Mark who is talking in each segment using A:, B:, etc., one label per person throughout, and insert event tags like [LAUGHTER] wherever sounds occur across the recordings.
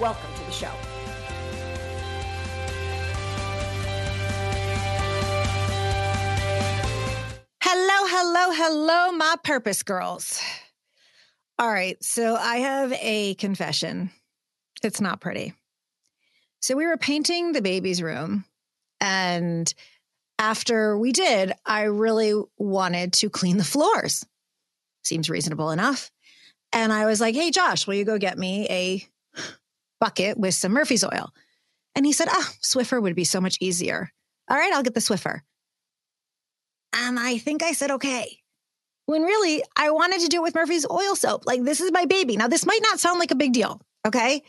A: Welcome to the show.
B: Hello, hello, hello, my purpose girls. All right, so I have a confession. It's not pretty. So we were painting the baby's room, and after we did, I really wanted to clean the floors. Seems reasonable enough. And I was like, hey, Josh, will you go get me a bucket with some Murphy's oil? And he said, ah, oh, Swiffer would be so much easier. All right, I'll get the Swiffer. And I think I said, okay. When really, I wanted to do it with Murphy's oil soap. Like, this is my baby. Now, this might not sound like a big deal, okay?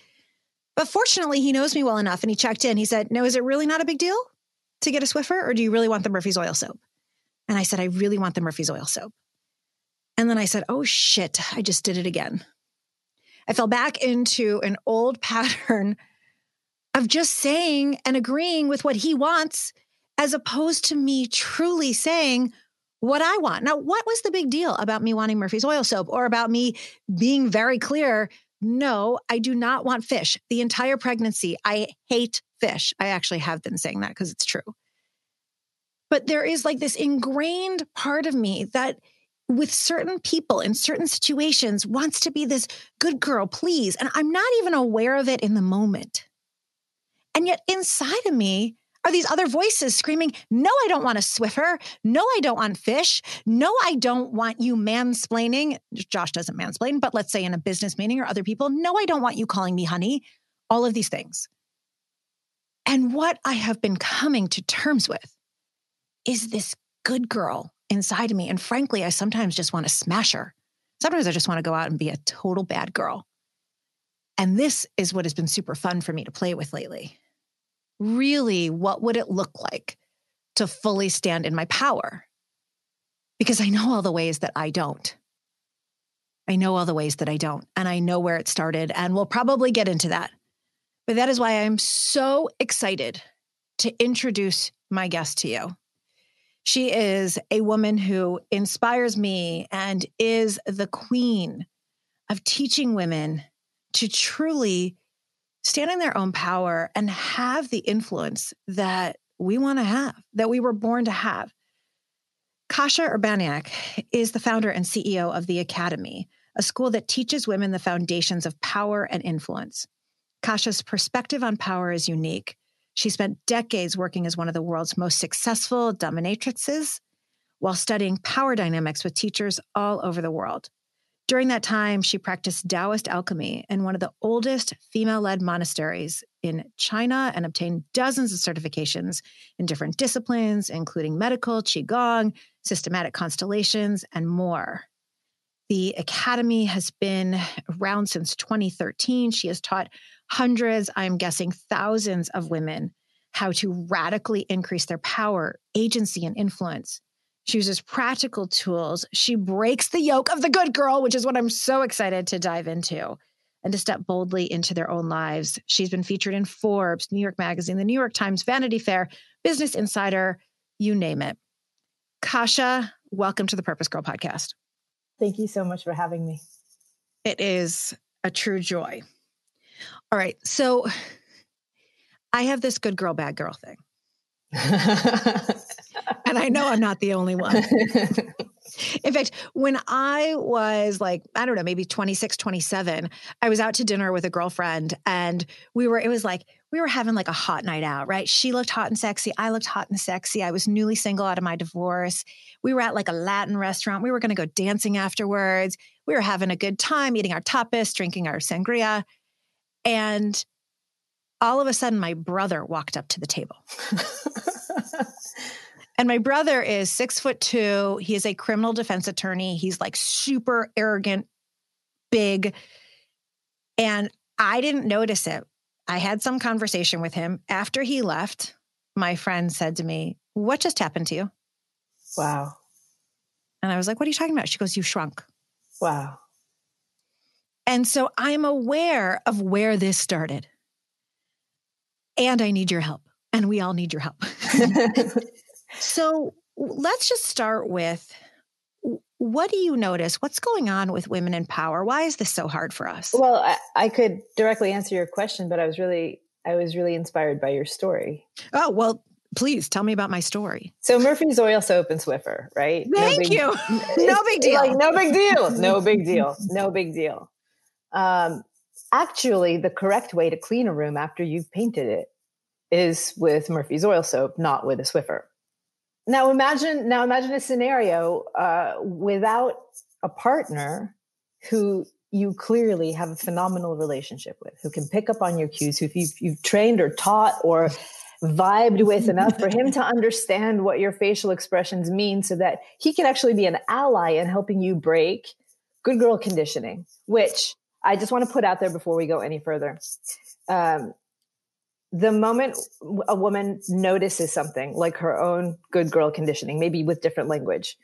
B: But fortunately, he knows me well enough and he checked in. He said, no, is it really not a big deal to get a Swiffer or do you really want the Murphy's oil soap? And I said, I really want the Murphy's oil soap. And then I said, oh shit, I just did it again. I fell back into an old [LAUGHS] pattern of just saying and agreeing with what he wants, as opposed to me truly saying what I want. Now, what was the big deal about me wanting Murphy's oil soap or about me being very clear? No, I do not want fish. The entire pregnancy, I hate fish. I actually have been saying that because it's true. But there is like this ingrained part of me that with certain people in certain situations wants to be this good girl, please. And I'm not even aware of it in the moment. And yet inside of me are these other voices screaming, No, I don't want a Swiffer. No, I don't want fish. No, I don't want you mansplaining. Josh doesn't mansplain, but let's say in a business meeting or other people, No, I don't want you calling me honey. All of these things. And what I have been coming to terms with is this good girl inside of me. And frankly, I sometimes just want to smash her. Sometimes I just want to go out and be a total bad girl. And this is what has been super fun for me to play with lately. Really, what would it look like to fully stand in my power? Because I know all the ways that I don't. I know all the ways that I don't, and I know where it started, and we'll probably get into that. But that is why I'm so excited to introduce my guest to you. She is a woman who inspires me and is the queen of teaching women to truly stand in their own power and have the influence that we want to have, that we were born to have. Kasia Urbaniak is the founder and CEO of the Academy, a school that teaches women the foundations of power and influence. Kasia's perspective on power is unique. She spent decades working as one of the world's most successful dominatrixes while studying power dynamics with teachers all over the world. During that time, she practiced Taoist alchemy in one of the oldest female led monasteries in China and obtained dozens of certifications in different disciplines, including medical, Qigong, systematic constellations, and more. The Academy has been around since 2013. She has taught hundreds, I'm guessing thousands of women how to radically increase their power, agency, and influence. She uses practical tools. She breaks the yoke of the good girl, which is what I'm so excited to dive into and to step boldly into their own lives. She's been featured in Forbes, New York Magazine, the New York Times, Vanity Fair, Business Insider, you name it. Kasia, welcome to the Purpose Girl podcast.
C: Thank you so much for having me.
B: It is a true joy. All right. So I have this good girl, bad girl thing. [LAUGHS] and I know I'm not the only one. [LAUGHS] In fact, when I was like, I don't know, maybe 26, 27, I was out to dinner with a girlfriend and we were, it was like, we were having like a hot night out, right? She looked hot and sexy. I looked hot and sexy. I was newly single out of my divorce. We were at like a Latin restaurant. We were going to go dancing afterwards. We were having a good time, eating our tapas, drinking our sangria. And all of a sudden, my brother walked up to the table. [LAUGHS] and my brother is six foot two. He is a criminal defense attorney. He's like super arrogant, big. And I didn't notice it I had some conversation with him. After he left, my friend said to me, What just happened to you?
C: Wow.
B: And I was like, What are you talking about? She goes, You shrunk.
C: Wow.
B: And so I'm aware of where this started. And I need your help. And we all need your help. [LAUGHS] so let's just start with what do you notice? What's going on with women in power? Why is this so hard for us?
C: Well, I, I could directly answer your question, but I was really I was really inspired by your story.
B: Oh, well, please tell me about my story.
C: So Murphy's Oil Soap and Swiffer, right?
B: Thank [LAUGHS] no big, you. no big deal.
C: Like no [LAUGHS] big deal. No big deal. No big deal. Um, actually, the correct way to clean a room after you've painted it is with Murphy's Oil Soap, not with a Swiffer. Now imagine now imagine a scenario uh, without a partner who you clearly have a phenomenal relationship with, who can pick up on your cues, who you've, you've trained or taught or vibed with enough for him to understand what your facial expressions mean so that he can actually be an ally in helping you break good girl conditioning, which I just want to put out there before we go any further. Um, the moment a woman notices something like her own good girl conditioning, maybe with different language,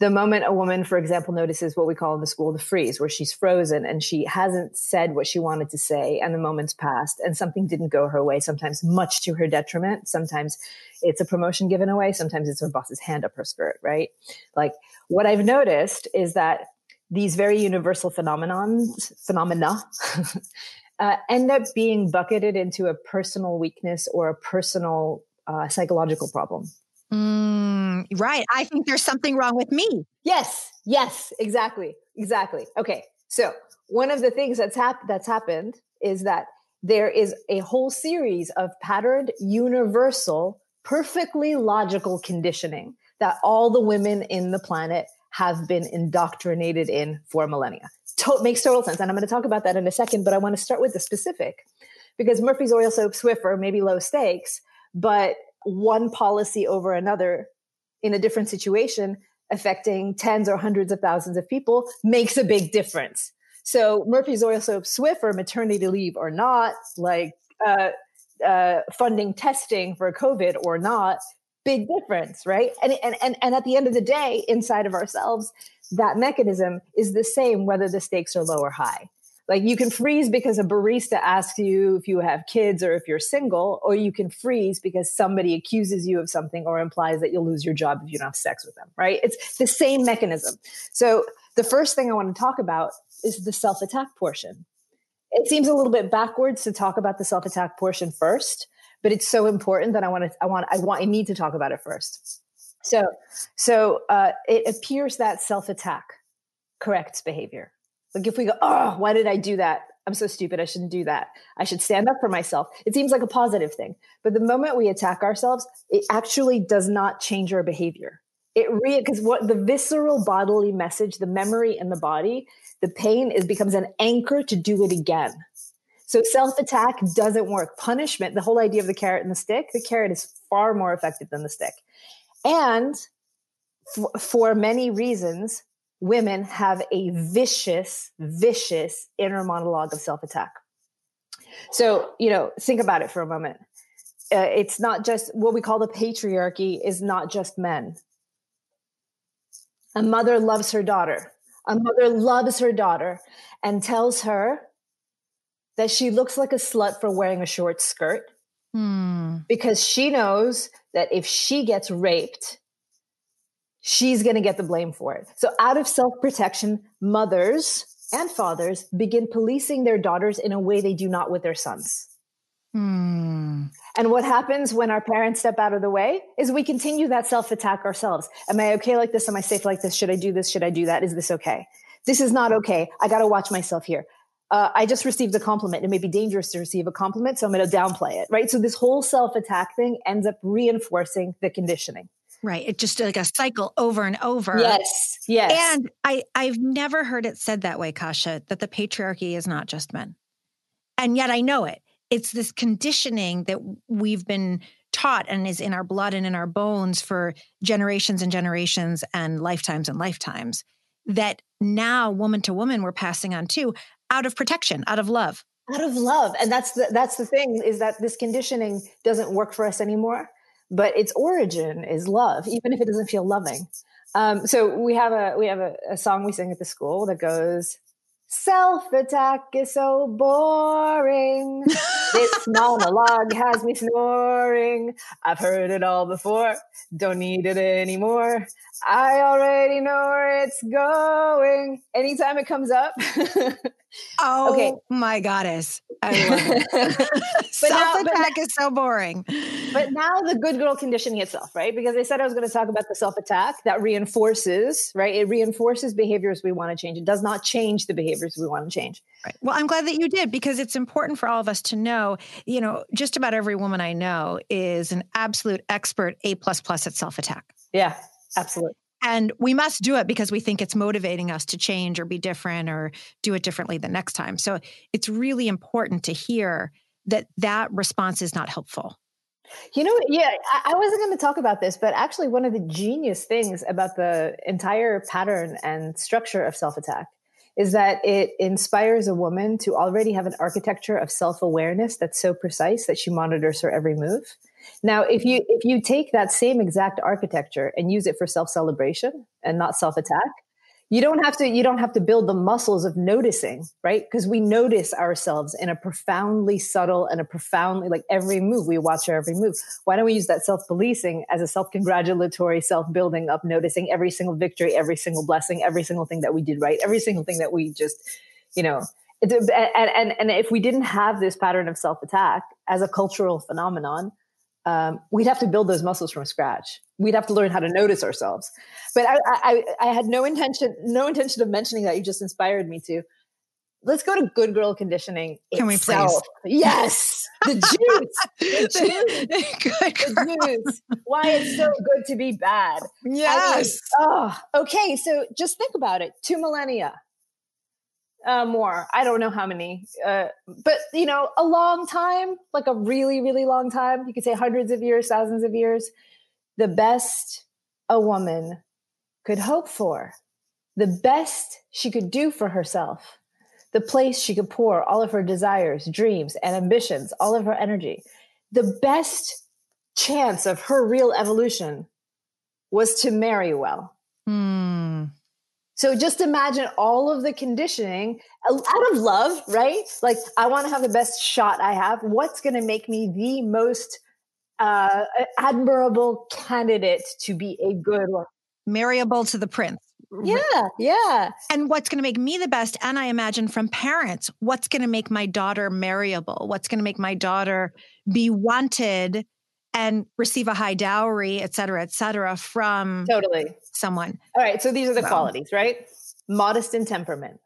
C: the moment a woman, for example, notices what we call in the school the freeze, where she's frozen and she hasn't said what she wanted to say, and the moment's passed, and something didn't go her way, sometimes much to her detriment. Sometimes it's a promotion given away, sometimes it's her boss's hand up her skirt, right? Like what I've noticed is that these very universal phenomenons, phenomena [LAUGHS] uh, end up being bucketed into a personal weakness or a personal uh, psychological problem.
B: Mm, right. I think there's something wrong with me.
C: Yes. Yes. Exactly. Exactly. Okay. So one of the things that's hap- that's happened is that there is a whole series of patterned, universal, perfectly logical conditioning that all the women in the planet have been indoctrinated in for millennia to- makes total sense. And I'm going to talk about that in a second, but I want to start with the specific because Murphy's Oil Soap Swiffer may be low stakes, but one policy over another in a different situation affecting tens or hundreds of thousands of people makes a big difference. So Murphy's Oil Soap Swiffer, maternity leave or not, like uh, uh, funding testing for COVID or not, big difference, right? And, and, and, and at the end of the day, inside of ourselves, that mechanism is the same whether the stakes are low or high. Like you can freeze because a barista asks you if you have kids or if you're single, or you can freeze because somebody accuses you of something or implies that you'll lose your job if you don't have sex with them, right? It's the same mechanism. So the first thing I want to talk about is the self attack portion. It seems a little bit backwards to talk about the self attack portion first, but it's so important that I want to, I want, I want, I need to talk about it first. So, so uh, it appears that self attack corrects behavior. Like if we go, oh, why did I do that? I'm so stupid. I shouldn't do that. I should stand up for myself. It seems like a positive thing. But the moment we attack ourselves, it actually does not change our behavior. It re because what the visceral bodily message, the memory in the body, the pain is becomes an anchor to do it again. So self attack doesn't work. Punishment, the whole idea of the carrot and the stick, the carrot is far more effective than the stick. And for many reasons, women have a vicious, vicious inner monologue of self attack. So, you know, think about it for a moment. Uh, it's not just what we call the patriarchy is not just men. A mother loves her daughter. A mother loves her daughter and tells her that she looks like a slut for wearing a short skirt hmm. because she knows that if she gets raped, she's going to get the blame for it. So, out of self protection, mothers and fathers begin policing their daughters in a way they do not with their sons. Hmm. And what happens when our parents step out of the way is we continue that self attack ourselves. Am I okay like this? Am I safe like this? Should I do this? Should I do that? Is this okay? This is not okay. I got to watch myself here. Uh, I just received a compliment. It may be dangerous to receive a compliment, so I'm going to downplay it, right? So this whole self attack thing ends up reinforcing the conditioning.
B: Right. It just like a cycle over and over.
C: Yes. Yes.
B: And I, I've never heard it said that way, Kasia, that the patriarchy is not just men. And yet I know it. It's this conditioning that we've been taught and is in our blood and in our bones for generations and generations and lifetimes and lifetimes that now woman to woman we're passing on too out of protection, out of love.
C: out of love and that's the that's the thing is that this conditioning doesn't work for us anymore but its origin is love even if it doesn't feel loving um, so we have a we have a, a song we sing at the school that goes Self attack is so boring. this [LAUGHS] monologue has me snoring. I've heard it all before. Don't need it anymore. I already know where it's going. Anytime it comes up. [LAUGHS]
B: oh okay. my goddess. I. Self [LAUGHS] [LAUGHS] attack is so boring.
C: But now the good girl conditioning itself, right? Because I said I was going to talk about the self attack that reinforces, right? It reinforces behaviors we want to change. It does not change the behaviors we want to change.
B: Right. Well, I'm glad that you did because it's important for all of us to know, you know, just about every woman I know is an absolute expert A plus plus at self attack.
C: Yeah, absolutely.
B: And we must do it because we think it's motivating us to change or be different or do it differently the next time. So it's really important to hear that that response is not helpful.
C: You know, yeah, I, wasn't going to talk about this, but actually, one of the genius things about the entire pattern and structure of self attack is that it inspires a woman to already have an architecture of self awareness that's so precise that she monitors her every move. Now, if you if you take that same exact architecture and use it for self celebration and not self attack, you don't have to you don't have to build the muscles of noticing right? Because we notice ourselves in a profoundly subtle and a profoundly like every move. We watch our every move. Why don't we use that self-policing as a self-congratulatory self-building up noticing every single victory every single blessing every single thing that we did right every single thing that we just you know and, and, and if we didn't have this pattern of self-attack as a cultural phenomenon um, we'd have to build those muscles from scratch. We'd have to learn how to notice ourselves. But I, I, I had no intention, no intention of mentioning that. You just inspired me to. Let's go to good girl conditioning.
B: Can
C: itself.
B: we please?
C: Yes, the [LAUGHS] juice, the [LAUGHS] juice, good the juice. Why it's so good to be bad.
B: Yes.
C: I mean, oh, okay. So just think about it. Two millennia, uh, more. I don't know how many, uh, but you know, a long time, like a really, really long time. You could say hundreds of years, thousands of years. The best a woman could hope for, the best she could do for herself, the place she could pour all of her desires, dreams, and ambitions, all of her energy. The best chance of her real evolution was to marry well.
B: Hmm.
C: So just imagine all of the conditioning out of love, right? Like, I want to have the best shot I have. What's going to make me the most uh, admirable candidate to be a good one?
B: Marryable to the prince.
C: Yeah, yeah.
B: And what's going to make me the best? And I imagine from parents, what's going to make my daughter marryable? What's going to make my daughter be wanted and receive a high dowry, et cetera, et cetera, from
C: totally
B: someone.
C: All right. So these are the so. qualities, right? Modest in temperament.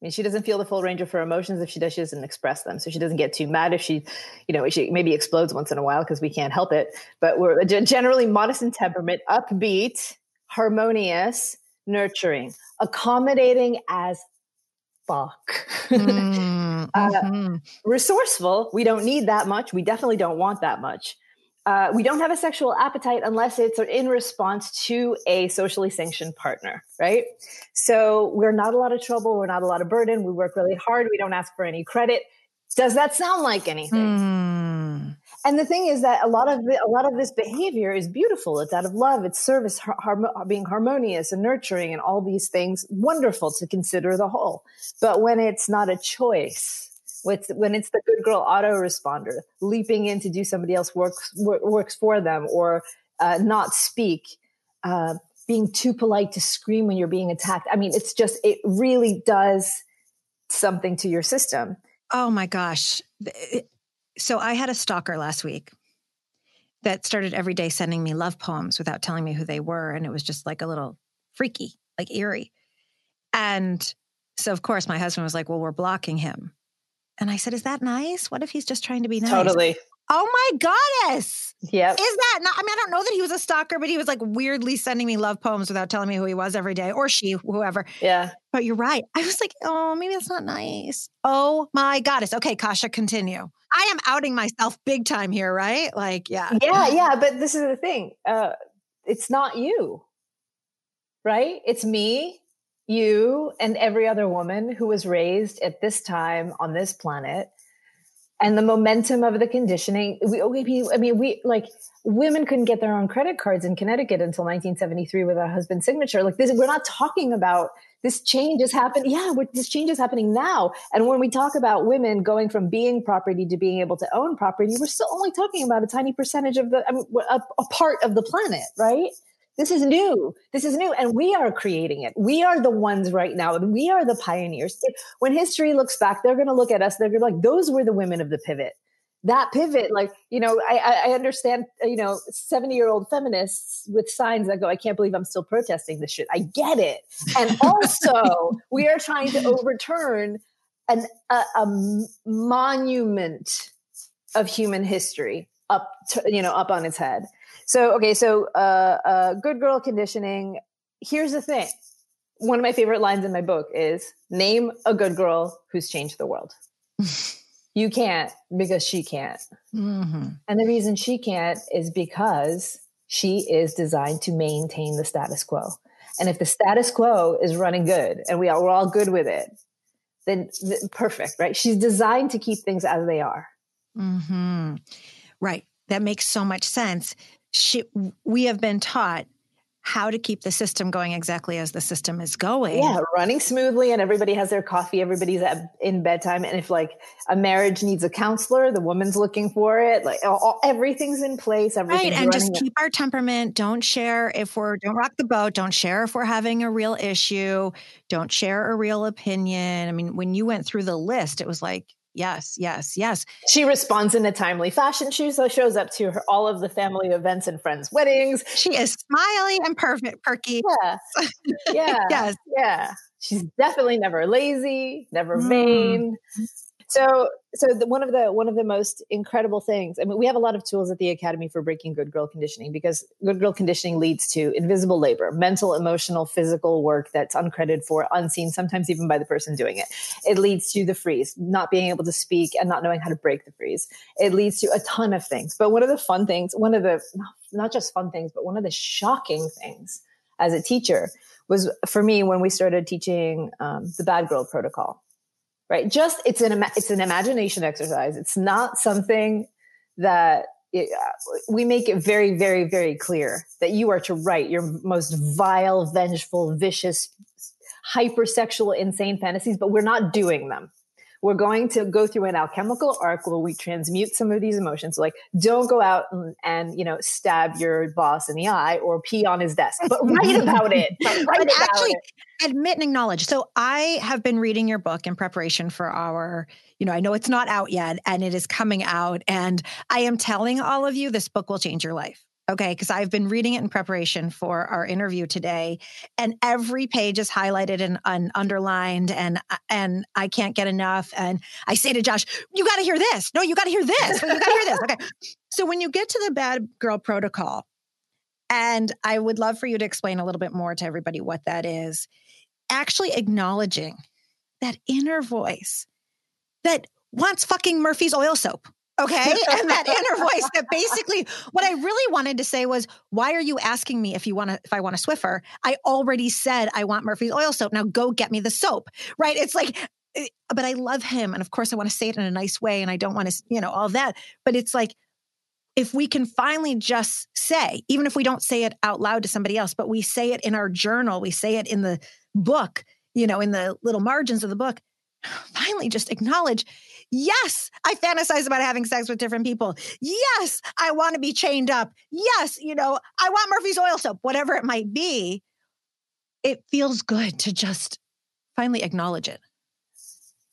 C: I mean, she doesn't feel the full range of her emotions. If she does, she doesn't express them. So she doesn't get too mad if she, you know, she maybe explodes once in a while because we can't help it. But we're generally modest in temperament, upbeat, harmonious, nurturing, accommodating as fuck.
B: mm, [LAUGHS]
C: uh, mm-hmm. resourceful. We don't need that much. We definitely don't want that much uh, we don't have a sexual appetite unless it's in response to a socially sanctioned partner, right? So we're not a lot of trouble. We're not a lot of burden. We work really hard. We don't ask for any credit. Does that sound like anything?
B: Mm.
C: And the thing is that a lot of the, a lot of this behavior is beautiful. It's out of love. It's service, har- being harmonious and nurturing, and all these things. Wonderful to consider the whole. But when it's not a choice, when it's the good girl autoresponder leaping in to do somebody else works works for them or uh, not speak uh, being too polite to scream when you're being attacked. I mean it's just it really does something to your system.
B: Oh my gosh. So i had a stalker last week that started every day sending me love poems without telling me who they were and it was just like a little freaky like eerie. And so of course my husband was like well we're blocking him and I said, Is that nice? What if he's just trying to be nice?
C: Totally.
B: Oh my goddess.
C: Yeah.
B: Is that not? I mean, I don't know that he was a stalker, but he was like weirdly sending me love poems without telling me who he was every day or she, whoever.
C: Yeah.
B: But you're right. I was like, oh, maybe that's not nice. Oh my goddess. Okay, Kasia, continue. I am outing myself big time here, right? Like, yeah.
C: Yeah, yeah. But this is the thing. Uh, it's not you, right? It's me you and every other woman who was raised at this time on this planet and the momentum of the conditioning. We, we, I mean, we like women couldn't get their own credit cards in Connecticut until 1973 with a husband's signature. Like this, we're not talking about this change is happening. Yeah, this change is happening now. And when we talk about women going from being property to being able to own property, we're still only talking about a tiny percentage of the, I mean, a, a part of the planet, right? This is new. This is new. And we are creating it. We are the ones right now. and We are the pioneers. When history looks back, they're going to look at us. They're going to like, those were the women of the pivot. That pivot, like, you know, I, I understand, uh, you know, 70 year old feminists with signs that go, I can't believe I'm still protesting this shit. I get it. And [LAUGHS] also, we are trying to overturn an, a, a monument of human history up to, you know up on its head so okay, so uh, uh, good girl conditioning. Here's the thing. One of my favorite lines in my book is name a good girl who's changed the world. [LAUGHS] you can't because she can't. Mm-hmm. And the reason she can't is because she is designed to maintain the status quo. And if the status quo is running good and we are, we're all good with it, then, then perfect, right? She's designed to keep things as they are.
B: Mm-hmm. Right. That makes so much sense she, we have been taught how to keep the system going exactly as the system is going.
C: Yeah, running smoothly, and everybody has their coffee. Everybody's at, in bedtime, and if like a marriage needs a counselor, the woman's looking for it. Like all, everything's in place. Everything's
B: right, and just keep our temperament. Don't share if we're don't rock the boat. Don't share if we're having a real issue. Don't share a real opinion. I mean, when you went through the list, it was like yes, yes, yes.
C: She responds in a timely fashion. She shows up to her, all of the family events and friends' weddings.
B: She is smiley and perfect, perky.
C: Yeah. [LAUGHS] Yeah. yes. Yeah. She's definitely never lazy, never mm. So, so the, one of the one of the most incredible things. I mean, we have a lot of tools at the Academy for breaking good girl conditioning because good girl conditioning leads to invisible labor, mental, emotional, physical work that's uncredited for, unseen, sometimes even by the person doing it. It leads to the freeze, not being able to speak and not knowing how to break the freeze. It leads to a ton of things. But one of the fun things, one of the not just fun things, but one of the shocking things as a teacher was for me when we started teaching um, the Bad Girl Protocol right? Just it's an it's an imagination exercise. It's not something that it, uh, we make it very, very, very clear that you are to write your most vile, vengeful, vicious, hypersexual, insane fantasies, but we're not doing them we're going to go through an alchemical arc where we transmute some of these emotions. Like, don't go out and, and you know stab your boss in the eye or pee on his desk, but [LAUGHS] write about it. But write actually,
B: it. admit and acknowledge. So I have been reading your book in preparation for our. You know, I know it's not out yet, and it is coming out, and I am telling all of you this book will change your life. Okay, because I've been reading it in preparation for our interview today, and every page is highlighted and, and underlined, and uh, and I can't get enough. And I say to Josh, "You got to hear this. No, you got to hear this. you got to hear this." Okay, [LAUGHS] so when you get to the bad girl protocol, and I would love for you to explain a little bit more to everybody what that is. Actually, acknowledging that inner voice that wants fucking Murphy's oil soap Okay. [LAUGHS] and that inner voice that basically what I really wanted to say was, why are you asking me if you want to, if I want a Swiffer? I already said I want Murphy's oil soap. Now go get me the soap. Right. It's like, eh, but I love him. And of course I want to say it in a nice way and I don't want to, you know, all that. But it's like, if we can finally just say, even if we don't say it out loud to somebody else, but we say it in our journal, we say it in the book, you know, in the little margins of the book, finally just acknowledge Yes, I fantasize about having sex with different people. Yes, I want to be chained up. Yes, you know, I want Murphy's oil soap, whatever it might be. It feels good to just finally acknowledge it.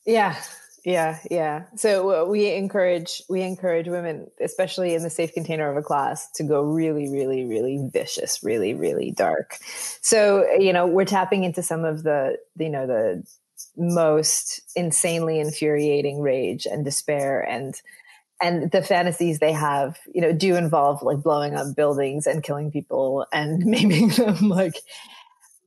C: Yeah. Yeah, yeah. So uh, we encourage we encourage women, especially in the safe container of a class, to go really, really, really vicious, really, really dark. So you know, we're tapping into some of the you know the most insanely infuriating rage and despair and and the fantasies they have you know do involve like blowing up buildings and killing people and [LAUGHS] maiming them like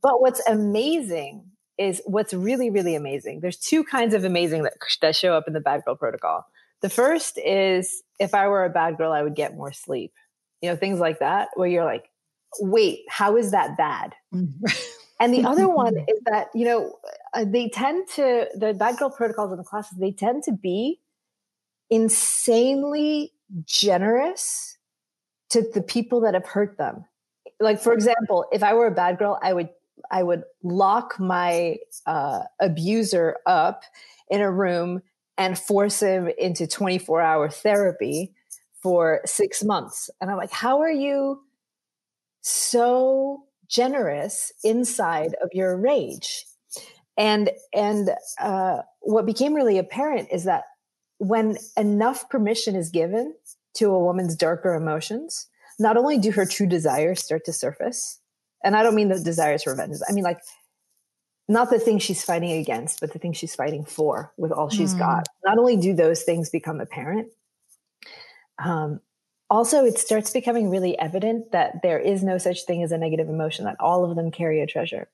C: but what's amazing is what's really really amazing. There's two kinds of amazing that, that show up in the bad girl protocol. The first is if i were a bad girl i would get more sleep. You know things like that where you're like wait how is that bad? Mm-hmm. And the other one [LAUGHS] is that, you know, uh, they tend to, the bad girl protocols in the classes, they tend to be insanely generous to the people that have hurt them. Like, for example, if I were a bad girl, I would, I would lock my uh, abuser up in a room and force him into 24 hour therapy for six months. And I'm like, how are you so generous inside of your rage? And and uh, what became really apparent is that when enough permission is given to a woman's darker emotions, not only do her true desires start to surface, and I don't mean the desires for revenge. I mean like not the thing she's fighting against, but the thing she's fighting for with all she's mm. got. Not only do those things become apparent, um, also it starts becoming really evident that there is no such thing as a negative emotion, that all of them carry a treasure.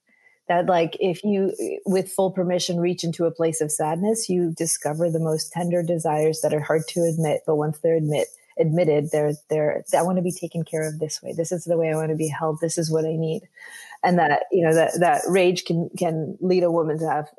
C: That, like, if you, with full permission, reach into a place of sadness, you discover the most tender desires that are hard to admit, but once they're admit, admitted, they're, they're, I want to be taken care of this way. This is the way I want to be held. This is what I need and that you know that that rage can can lead a woman to have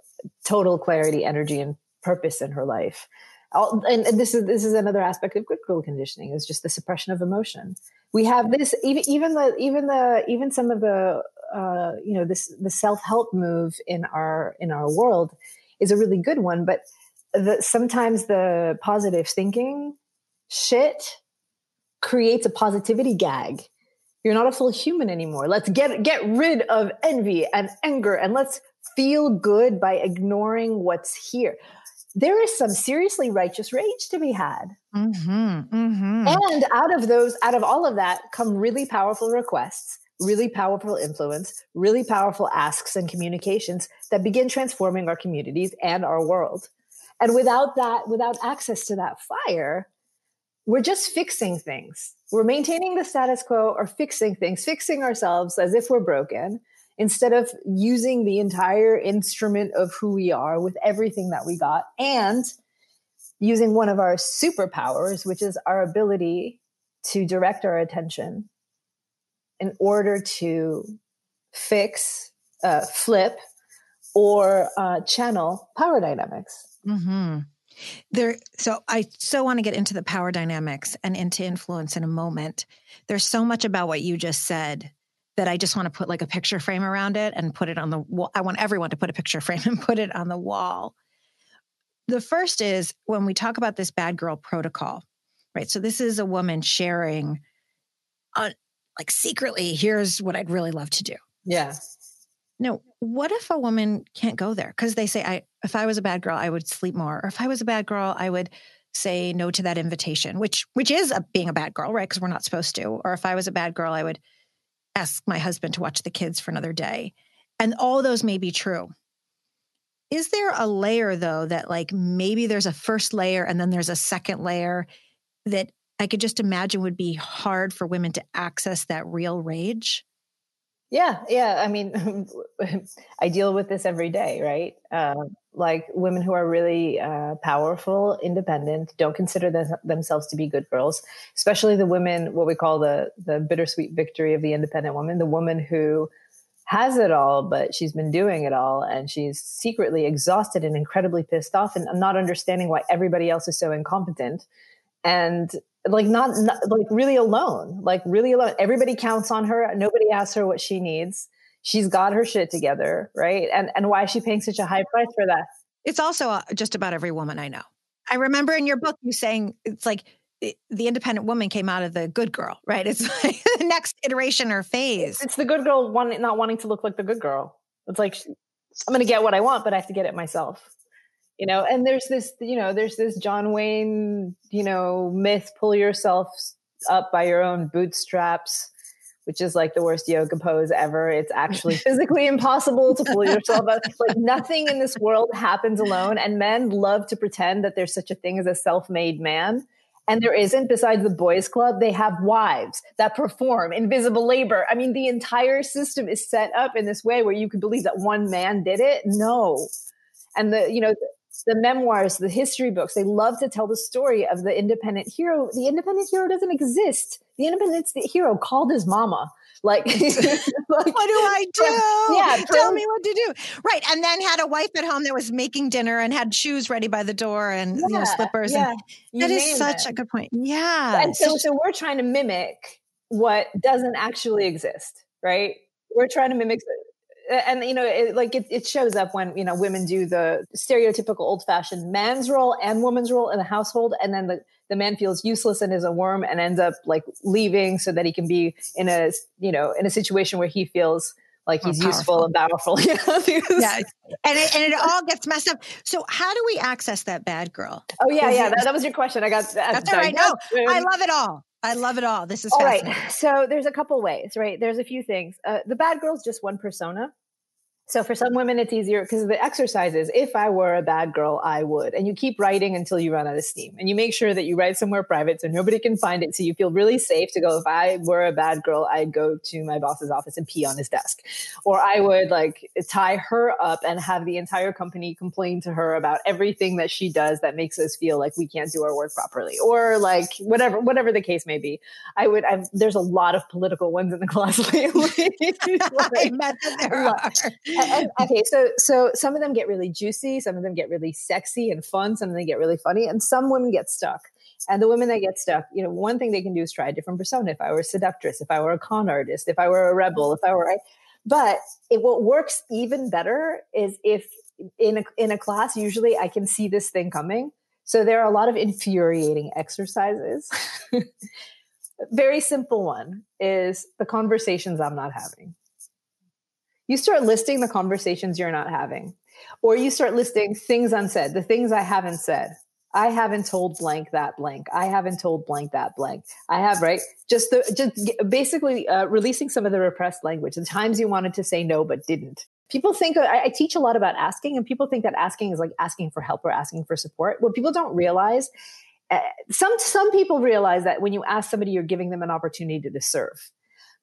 C: total clarity, energy, and purpose in her life. And, and, this is this is another aspect of good girl conditioning is just the suppression of emotion. We have this even even the even the even some of the uh, you know this the self help move in our in our world is a really good one, but the, sometimes the positive thinking shit creates a positivity gag you're not a full human anymore. Let's get get rid of envy and anger and let's feel good by ignoring what's here. There is some seriously righteous rage to be had. Mm-hmm, mm-hmm. And out of those, out of all of that, come really powerful requests, really powerful influence, really powerful asks and communications that begin transforming our communities and our world. And without that, without access to that fire, we're just fixing things. We're maintaining the status quo or fixing things, fixing ourselves as if we're broken instead of using the entire instrument of who we are with everything that we got and using one of our superpowers, which is our ability to direct our attention in order to fix, uh, flip, or uh, channel power dynamics.
B: Mm-hmm. There, so I so want to get into the power dynamics and into influence in a moment. There's so much about what you just said that I just want to put like a picture frame around it and put it on the wall. I want everyone to put a picture frame [LAUGHS] and put it on the wall. The first is when we talk about this bad girl protocol, right? So this is a woman sharing, like secretly, here's what I'd really love to do.
C: Yeah.
B: No, what if a woman can't go there? Because they say, I if I was a bad girl, I would sleep more. Or if I was a bad girl, I would say no to that invitation, which which is a, being a bad girl, right? Because we're not supposed to. Or if I was a bad girl, I would ask my husband to watch the kids for another day. And all those may be true. Is there a layer though that like maybe there's a first layer and then there's a second layer that I could just imagine would be hard for women to access that real rage?
C: Yeah, yeah. I mean, [LAUGHS] I deal with this every day, right? Uh, like women who are really uh, powerful, independent, don't consider them, themselves to be good girls, especially the women, what we call the the bittersweet victory of the independent woman, the woman who has it all, but she's been doing it all, and she's secretly exhausted and incredibly pissed off, and not understanding why everybody else is so incompetent, and like not, not, like really alone like really alone. Everybody counts on her. Nobody asks her what she needs. She's got her shit together right? And and why is she paying such a high price for that?
B: It's also uh, just about every woman i know. I remember in your book you saying it's like the independent woman came out of the good girl right? It's [LAUGHS] like the next iteration or phase.
C: It's the good girl one not wanting to look like the good girl. It's like i'm gonna get what i want but i have to get it myself you know and there's this you know there's this john wayne you know myth pull yourself up by your own bootstraps which is like the worst yoga pose ever. It's actually [LAUGHS] physically impossible to pull yourself up. Like nothing in this world happens alone and men love to pretend that there's such a thing as a self-made man. And there isn't besides the boys club they have wives that perform invisible labor. I mean the entire system is set up in this way where you could believe that one man did it? No. And the you know the memoirs, the history books, they love to tell the story of the independent hero. The independent hero doesn't exist. The independent hero called his mama, Like, [LAUGHS] like
B: what do I do?
C: Yeah, [LAUGHS]
B: tell me what to do. Right, and then had a wife at home that was making dinner and had shoes ready by the door and you know slippers.
C: Yeah,
B: and that is such it. a good point. Yeah,
C: and so so we're trying to mimic what doesn't actually exist, right? We're trying to mimic and you know it, like it, it shows up when you know women do the stereotypical old-fashioned man's role and woman's role in the household and then the, the man feels useless and is a worm and ends up like leaving so that he can be in a you know in a situation where he feels like he's useful and powerful. [LAUGHS] yeah,
B: yeah. And it, and it all gets messed up. So how do we access that bad girl?
C: Oh yeah, yeah. That, that, was your question. I got
B: that's all right. No, I love it all. I love it all. This is all right.
C: So there's a couple ways, right? There's a few things. Uh, the bad girl is just one persona. So for some women, it's easier because the exercises, if I were a bad girl, I would. And you keep writing until you run out of steam. And you make sure that you write somewhere private so nobody can find it. So you feel really safe to go, if I were a bad girl, I'd go to my boss's office and pee on his desk. Or I would like tie her up and have the entire company complain to her about everything that she does that makes us feel like we can't do our work properly. Or like whatever, whatever the case may be. I would, I've, there's a lot of political ones in the [LAUGHS] class lately. [LAUGHS]
B: like, I bet there are
C: okay, so so some of them get really juicy, some of them get really sexy and fun, some of them get really funny, and some women get stuck. And the women that get stuck, you know, one thing they can do is try a different persona. If I were a seductress, if I were a con artist, if I were a rebel, if I were, right? but it, what works even better is if in a in a class, usually I can see this thing coming. So there are a lot of infuriating exercises. [LAUGHS] Very simple one is the conversations I'm not having you start listing the conversations you're not having or you start listing things unsaid the things i haven't said. I haven't told blank that blank. I haven't told blank that blank. I have right? Just the just basically uh, releasing some of the repressed language the times you wanted to say no but didn't. People think I, I teach a lot about asking and people think that asking is like asking for help or asking for support. What people don't realize uh, some some people realize that when you ask somebody you're giving them an opportunity to serve.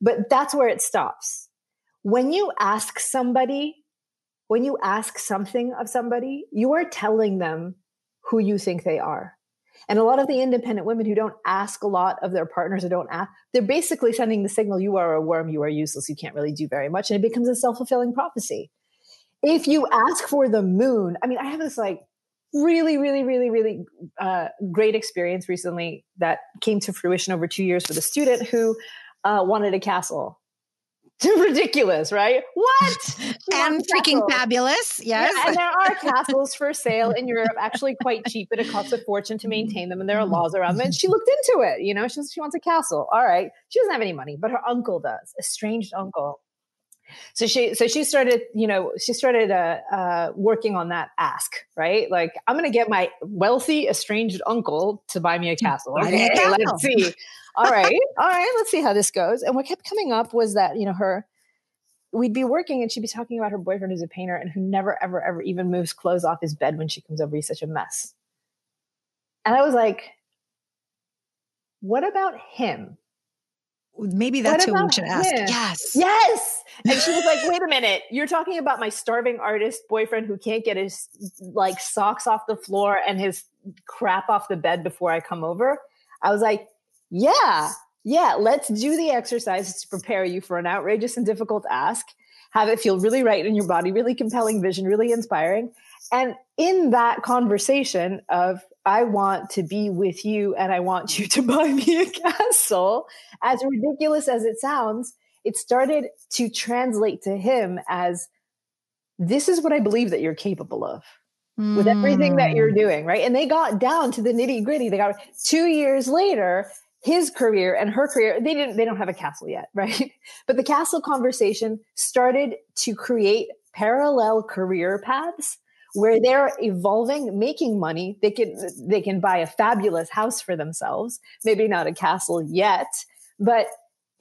C: But that's where it stops when you ask somebody, when you ask something of somebody, you are telling them who you think they are. And a lot of the independent women who don't ask a lot of their partners or don't ask, they're basically sending the signal you are a worm, you are useless, you can't really do very much. And it becomes a self fulfilling prophecy. If you ask for the moon, I mean, I have this like really, really, really, really uh, great experience recently that came to fruition over two years with a student who uh, wanted a castle [LAUGHS] ridiculous, right? What?
B: and freaking fabulous. Yes.
C: Yeah, and there are [LAUGHS] castles for sale in Europe, actually quite cheap, but it costs a fortune to maintain them. And there are mm. laws around them. And she looked into it. You know, she, she wants a castle. All right. She doesn't have any money, but her uncle does, estranged uncle. So she, so she started, you know, she started uh, uh, working on that ask, right? Like, I'm going to get my wealthy estranged uncle to buy me a castle. Okay, let's see all right, all right, let's see how this goes. And what kept coming up was that, you know, her, we'd be working and she'd be talking about her boyfriend who's a painter and who never, ever, ever even moves clothes off his bed when she comes over. He's such a mess. And I was like, what about him?
B: Maybe that's who we should ask.
C: Yes. Yes. And she was like, wait a minute. You're talking about my starving artist boyfriend who can't get his like socks off the floor and his crap off the bed before I come over. I was like, yeah, yeah, let's do the exercises to prepare you for an outrageous and difficult ask. Have it feel really right in your body, really compelling vision, really inspiring. And in that conversation of, I want to be with you and I want you to [LAUGHS] buy me a castle, as ridiculous as it sounds, it started to translate to him as, this is what I believe that you're capable of with everything that you're mm. doing, right? And they got down to the nitty gritty. They got two years later, his career and her career they didn't they don't have a castle yet [LAUGHS] right but the castle conversation started to create parallel career paths where they're evolving making money they can they can buy a fabulous house for themselves maybe not a castle yet but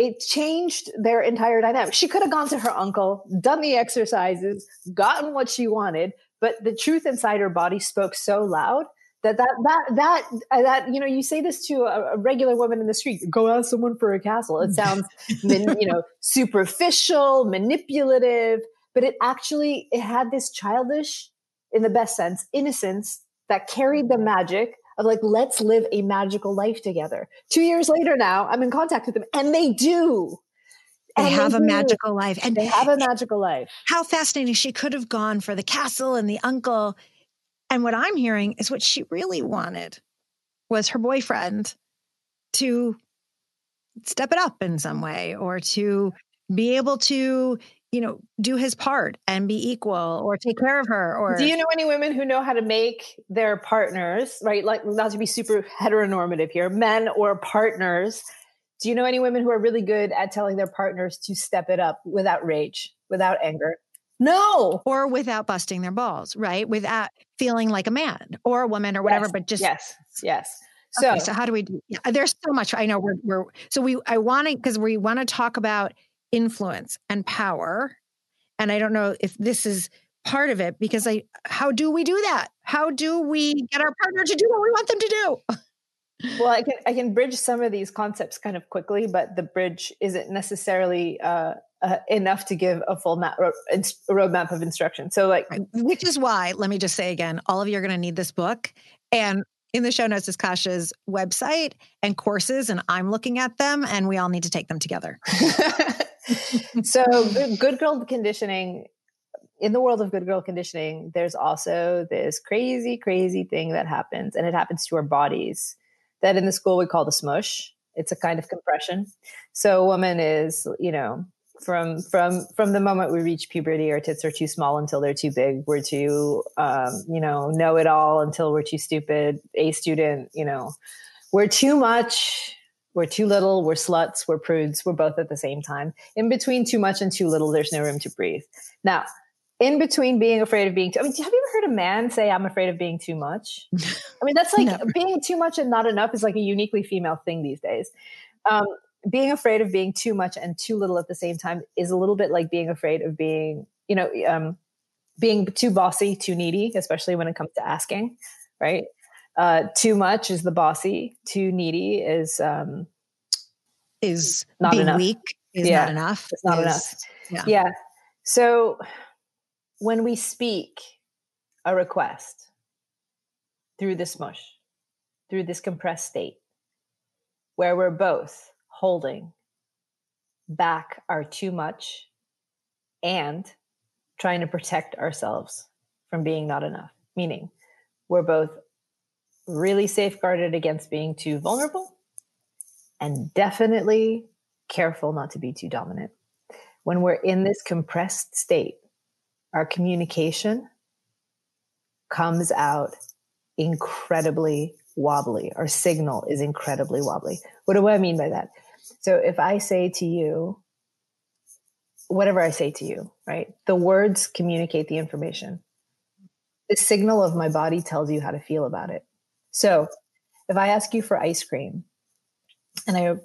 C: it changed their entire dynamic. She could have gone to her uncle done the exercises gotten what she wanted but the truth inside her body spoke so loud that that that that uh, that you know you say this to a, a, regular woman in the street go ask someone for a castle. It sounds [LAUGHS] you know superficial manipulative but it actually it had this childish in the best sense innocence that carried the magic of like let's live a magical life together two years later now i'm in contact with them and they do
B: they and have they a magical life.
C: And they have a magical life.
B: How fascinating. She could have gone for the castle and the uncle. And what I'm hearing is what she really wanted was her boyfriend to step it up in some way or to be able to you know do his part and be equal or take care of her or
C: do you know any women who know how to make their partners right like not to be super heteronormative here men or partners do you know any women who are really good at telling their partners to step it up without rage without anger? No!
B: Or without busting their balls right without feeling like a man or a woman or whatever
C: yes,
B: but just
C: yes yes. So
B: okay, so how do we do yeah, there's so much i know we're, we're so we i want to because we want to talk about influence and power. And I don't know if this is part of it because I how do we do that? How do we get our partner to do what we want them to do?
C: Well, I can I can bridge some of these concepts kind of quickly, but the bridge isn't necessarily uh, uh, enough to give a full map ro- roadmap of instruction. So, like,
B: which is why let me just say again, all of you are going to need this book, and in the show notes is Kasia's website and courses, and I'm looking at them, and we all need to take them together. [LAUGHS] [LAUGHS]
C: so good, girl conditioning in the world of good girl conditioning there's also this crazy crazy thing that happens and it happens to our bodies that in the school we call the smush. It's a kind of compression. So a woman is you know from from from the moment we reach puberty our tits are too small until they're too big. We're too um, you know know it all until we're too stupid. A student you know we're too much we're too little, we're sluts, we're prudes, we're both at the same time. In between too much and too little, there's no room to breathe. Now, in between being afraid of being too, I mean, have you ever heard a man say, I'm afraid of being too much? I mean, that's [LAUGHS] like being too much and not enough is like a uniquely female thing these days. Um, being afraid of being too much and too little at the same time is a little bit like being afraid of being, you know, um, being too bossy, too needy, especially when it comes to asking, right? Uh, too much is the bossy. Too needy is um,
B: is not being enough. weak. Is yeah, not enough.
C: It's not is, enough. Yeah. yeah. So when we speak a request through this mush, through this compressed state, where we're both holding back our too much and trying to protect ourselves from being not enough, meaning we're both really safeguarded against being too vulnerable and definitely careful not to be too dominant. When we're in this compressed state, our communication comes out incredibly wobbly. Our signal is incredibly wobbly. What do I mean by that? So if I say to you, whatever I say to you, right? The words communicate the information. The signal of my body tells you how to feel about it. So if I ask you for ice cream and I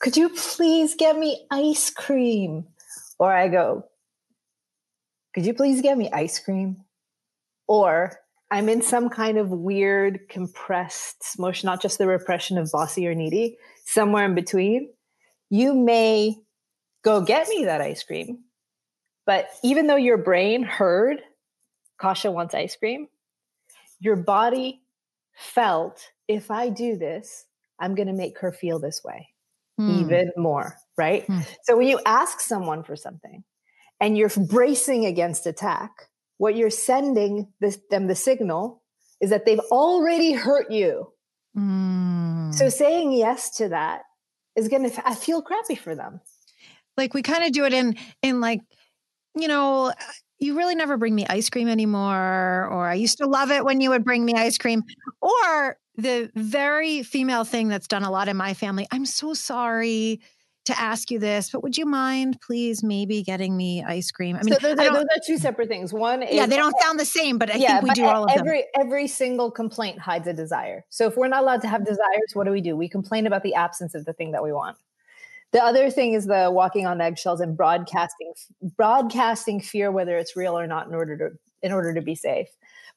C: could you please get me ice cream? Or I go, could you please get me ice cream? Or I'm in some kind of weird compressed smush, not just the repression of bossy or needy, somewhere in between. You may go get me that ice cream. But even though your brain heard Kasia wants ice cream, your body felt if I do this, I'm going to make her feel this way mm. even more, right? Mm. So when you ask someone for something and you're bracing against attack, what you're sending this, them the signal is that they've already hurt you. Mm. So saying yes to that is going to I feel crappy for them.
B: Like we kind of do it in in like you know you really never bring me ice cream anymore or i used to love it when you would bring me ice cream or the very female thing that's done a lot in my family i'm so sorry to ask you this, but would you mind please maybe getting me ice cream?
C: I mean, so those, are, those are two separate things. One
B: is, yeah, they don't sound the same, but I yeah, think we do all of
C: every,
B: them.
C: Every single complaint hides a desire. So if we're not allowed to have mm-hmm. desires, what do we do? We complain about the absence of the thing that we want. The other thing is the walking on eggshells and broadcasting broadcasting fear, whether it's real or not, in order to in order to be safe.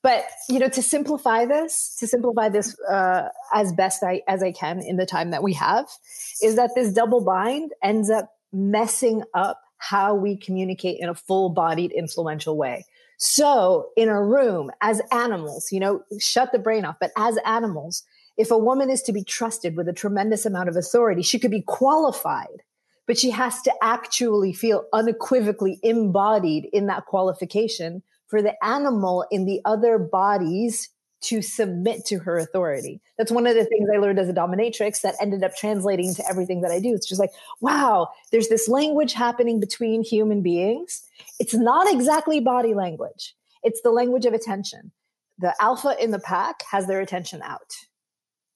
C: But you know, to simplify this, to simplify this uh, as best I as I can in the time that we have, is that this double bind ends up messing up how we communicate in a full bodied, influential way. So, in a room, as animals, you know, shut the brain off, but as animals, if a woman is to be trusted with a tremendous amount of authority, she could be qualified but she has to actually feel unequivocally embodied in that qualification for the animal in the other bodies to submit to her authority. That's one of the things I learned as a dominatrix that ended up translating to everything that I do. It's just like, wow, there's this language happening between human beings. It's not exactly body language, it's the language of attention. The alpha in the pack has their attention out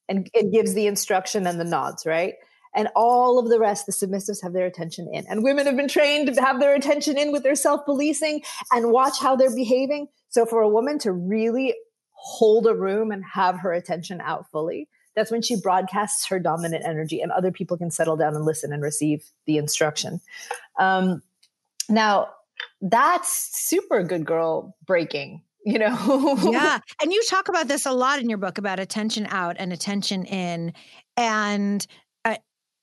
C: and it gives the instruction and the nods, right? And all of the rest, the submissives have their attention in. And women have been trained to have their attention in with their self policing and watch how they're behaving. So for a woman to really hold a room and have her attention out fully, that's when she broadcasts her dominant energy and other people can settle down and listen and receive the instruction. Um, now, that's super good girl breaking you know
B: yeah and you talk about this a lot in your book about attention out and attention in and uh,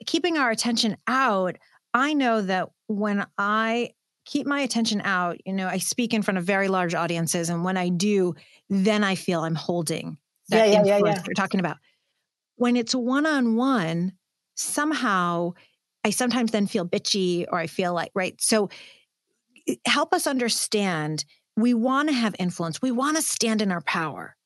B: keeping our attention out i know that when i keep my attention out you know i speak in front of very large audiences and when i do then i feel i'm holding that
C: yeah, yeah, yeah, yeah.
B: you're talking about when it's one-on-one somehow i sometimes then feel bitchy or i feel like right so help us understand we want to have influence. We want to stand in our power.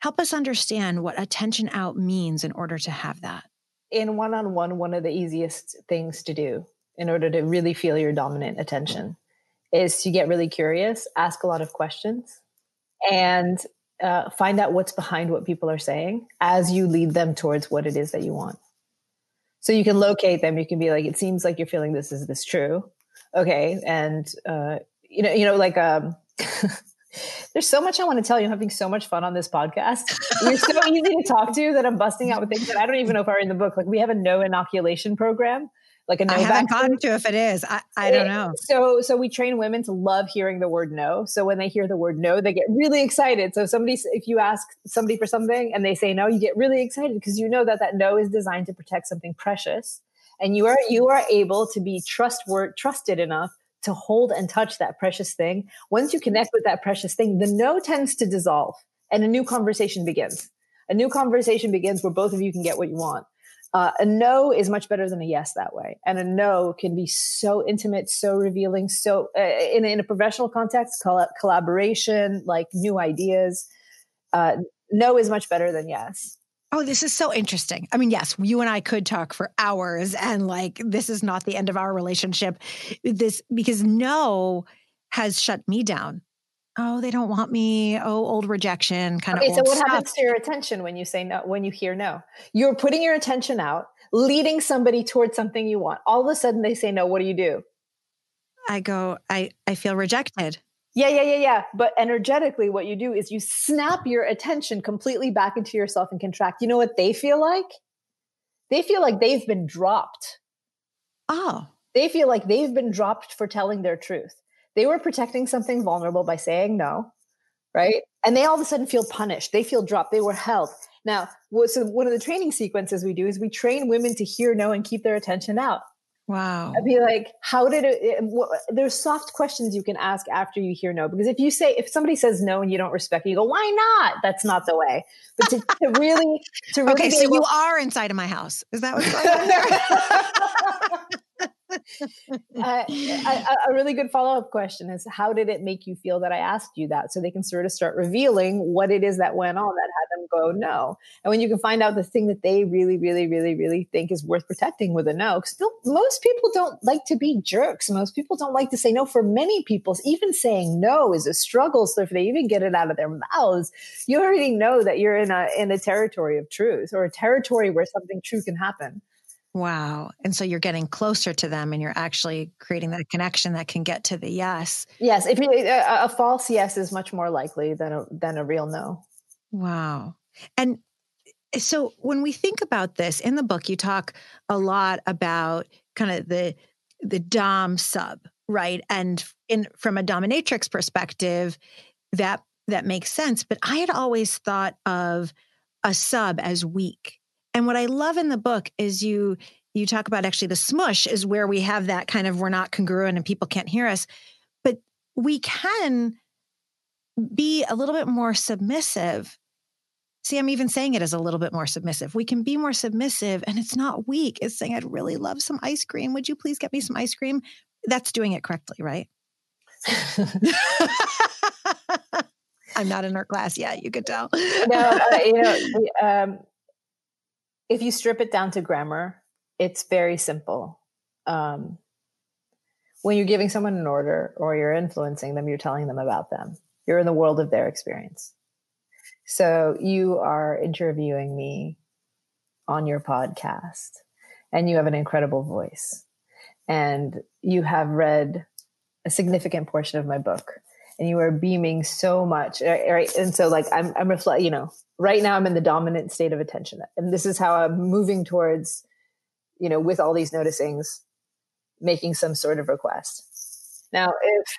B: Help us understand what attention out means in order to have that.
C: In one on one, one of the easiest things to do in order to really feel your dominant attention is to get really curious, ask a lot of questions, and uh, find out what's behind what people are saying as you lead them towards what it is that you want. So you can locate them. You can be like, it seems like you're feeling this. Is this true? Okay. And, uh, you know, you know, like, um, [LAUGHS] There's so much I want to tell you. I'm having so much fun on this podcast. You're so [LAUGHS] easy to talk to that I'm busting out with things that I don't even know if are in the book. Like we have a no inoculation program, like a no.
B: I haven't
C: vaccine.
B: gotten to if it is. I, I don't know.
C: So so we train women to love hearing the word no. So when they hear the word no, they get really excited. So if somebody if you ask somebody for something and they say no, you get really excited because you know that that no is designed to protect something precious, and you are you are able to be trustworthy, trusted enough to hold and touch that precious thing. Once you connect with that precious thing, the no tends to dissolve and a new conversation begins. A new conversation begins where both of you can get what you want. Uh, a no is much better than a yes that way. And a no can be so intimate, so revealing, so uh, in, in a professional context, coll- collaboration, like new ideas. Uh, no is much better than yes.
B: Oh, this is so interesting. I mean, yes, you and I could talk for hours and like this is not the end of our relationship. This because no has shut me down. Oh, they don't want me. Oh, old rejection kind
C: okay,
B: of.
C: Okay, so what
B: stuff.
C: happens to your attention when you say no? When you hear no, you're putting your attention out, leading somebody towards something you want. All of a sudden, they say no. What do you do?
B: I go. I I feel rejected.
C: Yeah, yeah, yeah, yeah. But energetically, what you do is you snap your attention completely back into yourself and contract. You know what they feel like? They feel like they've been dropped.
B: Oh.
C: They feel like they've been dropped for telling their truth. They were protecting something vulnerable by saying no, right? And they all of a sudden feel punished. They feel dropped. They were held. Now, so one of the training sequences we do is we train women to hear no and keep their attention out.
B: Wow.
C: I'd be like, how did it, it there's soft questions you can ask after you hear no. Because if you say, if somebody says no and you don't respect it, you go, why not? That's not the way. But to, to really, to really.
B: Okay, so
C: able-
B: you are inside of my house. Is that what's going on there?
C: Uh, a, a really good follow-up question is how did it make you feel that i asked you that? So they can sort of start revealing what it is that went on that had them go no. And when you can find out the thing that they really really really really think is worth protecting with a no because most people don't like to be jerks. Most people don't like to say no for many people. Even saying no is a struggle so if they even get it out of their mouths you already know that you're in a in a territory of truth or a territory where something true can happen
B: Wow. And so you're getting closer to them and you're actually creating that connection that can get to the yes.
C: Yes. If you, a, a false yes is much more likely than a, than a real no.
B: Wow. And eh, so when we think about this in the book, you talk a lot about kind of the, the dom sub, right? And in, from a dominatrix perspective, that, that makes sense. But I had always thought of a sub as weak and what I love in the book is you you talk about actually the smush is where we have that kind of we're not congruent and people can't hear us, but we can be a little bit more submissive See, I'm even saying it as a little bit more submissive. We can be more submissive and it's not weak. It's saying, I'd really love some ice cream. Would you please get me some ice cream? That's doing it correctly, right? [LAUGHS] [LAUGHS] I'm not in her class yet. You could tell.
C: no, uh, you know, [LAUGHS] um, if you strip it down to grammar, it's very simple. Um, when you're giving someone an order or you're influencing them, you're telling them about them. You're in the world of their experience. So you are interviewing me on your podcast and you have an incredible voice and you have read a significant portion of my book and you are beaming so much right and so like i'm i'm reflect you know right now i'm in the dominant state of attention and this is how i'm moving towards you know with all these noticings making some sort of request. Now if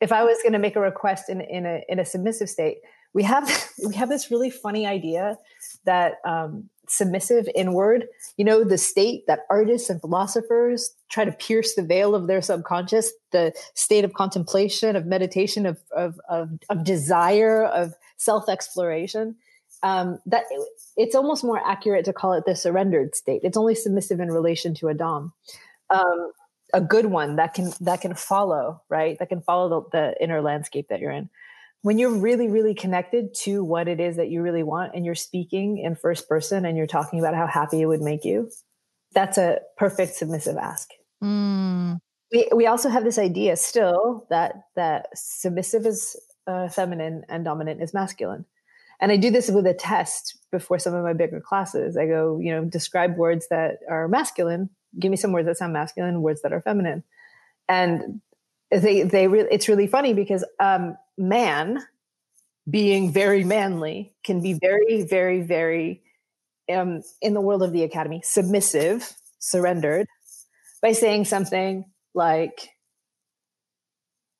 C: if i was going to make a request in in a in a submissive state we have [LAUGHS] we have this really funny idea that um, submissive inward you know the state that artists and philosophers try to pierce the veil of their subconscious the state of contemplation of meditation of of of, of desire of self exploration um, that it's almost more accurate to call it the surrendered state. It's only submissive in relation to a dom um, a good one that can that can follow right? That can follow the, the inner landscape that you're in when you're really really connected to what it is that you really want and you're speaking in first person and you're talking about how happy it would make you that's a perfect submissive ask. Mm. we, we also have this idea still that that submissive is uh, feminine and dominant is masculine. And i do this with a test before some of my bigger classes. I go you know describe words that are masculine. Give me some words that sound masculine words that are feminine. And they they re- it's really funny because um, man being very manly can be very very very um, in the world of the academy submissive surrendered by saying something like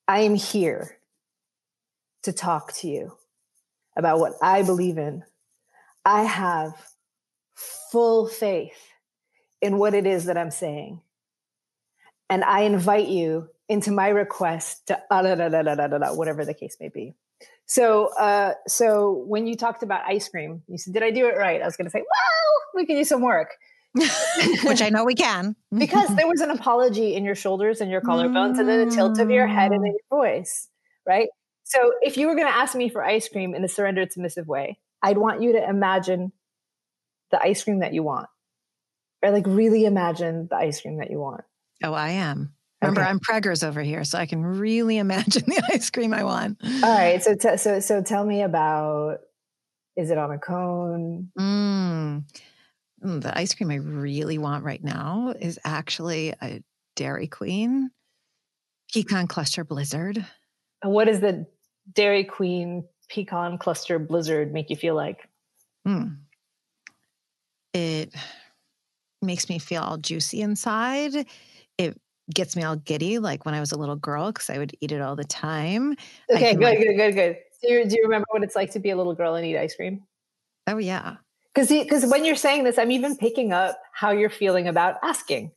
C: i am here to talk to you about what i believe in. I have full faith in what it is that i'm saying. And i invite you into my request to uh, da, da, da, da, da, da, whatever the case may be. So, uh, so when you talked about ice cream, you said, "Did I do it right?" I was going to say, "Well, we can use some work," [LAUGHS] [LAUGHS]
B: which I know we can,
C: because [LAUGHS] there was an apology in your shoulders and your collarbones, mm. and then a tilt of your head and then your voice, right? So, if you were going to ask me for ice cream in a surrendered, submissive way, I'd want you to imagine the ice cream that you want, or like really imagine the ice cream that you want.
B: Oh, I am. Remember, okay. I'm preggers over here, so I can really [LAUGHS] imagine the ice cream I want.
C: All right, so t- so so tell me about. Is it on a cone?
B: Mm. mm. The ice cream I really want right now is actually a Dairy Queen pecan cluster blizzard.
C: what does the Dairy Queen pecan cluster blizzard make you feel like? Mm.
B: It makes me feel all juicy inside. Gets me all giddy, like when I was a little girl, because I would eat it all the time.
C: Okay, good, like, good, good, good. Do you, do you remember what it's like to be a little girl and eat ice cream?
B: Oh yeah.
C: Because because when you're saying this, I'm even picking up how you're feeling about asking.